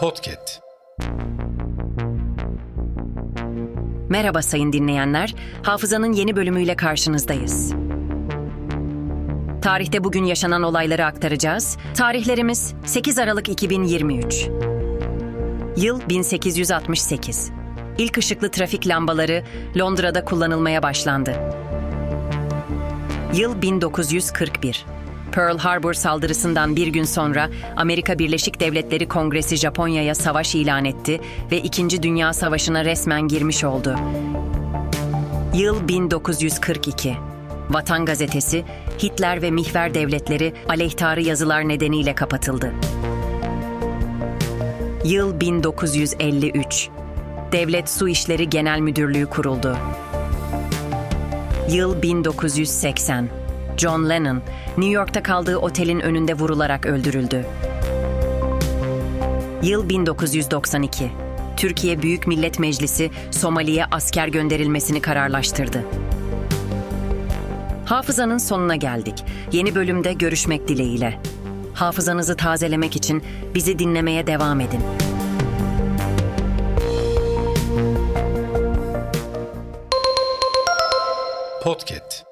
Podcast. Merhaba sayın dinleyenler. Hafızanın yeni bölümüyle karşınızdayız. Tarihte bugün yaşanan olayları aktaracağız. Tarihlerimiz 8 Aralık 2023. Yıl 1868. İlk ışıklı trafik lambaları Londra'da kullanılmaya başlandı. Yıl 1941. Pearl Harbor saldırısından bir gün sonra Amerika Birleşik Devletleri Kongresi Japonya'ya savaş ilan etti ve İkinci Dünya Savaşı'na resmen girmiş oldu. Yıl 1942. Vatan Gazetesi, Hitler ve Mihver devletleri aleyhtarı yazılar nedeniyle kapatıldı. Yıl 1953. Devlet Su İşleri Genel Müdürlüğü kuruldu. Yıl 1980. John Lennon, New York'ta kaldığı otelin önünde vurularak öldürüldü. Yıl 1992. Türkiye Büyük Millet Meclisi Somali'ye asker gönderilmesini kararlaştırdı. Hafızanın sonuna geldik. Yeni bölümde görüşmek dileğiyle. Hafızanızı tazelemek için bizi dinlemeye devam edin. Podcast.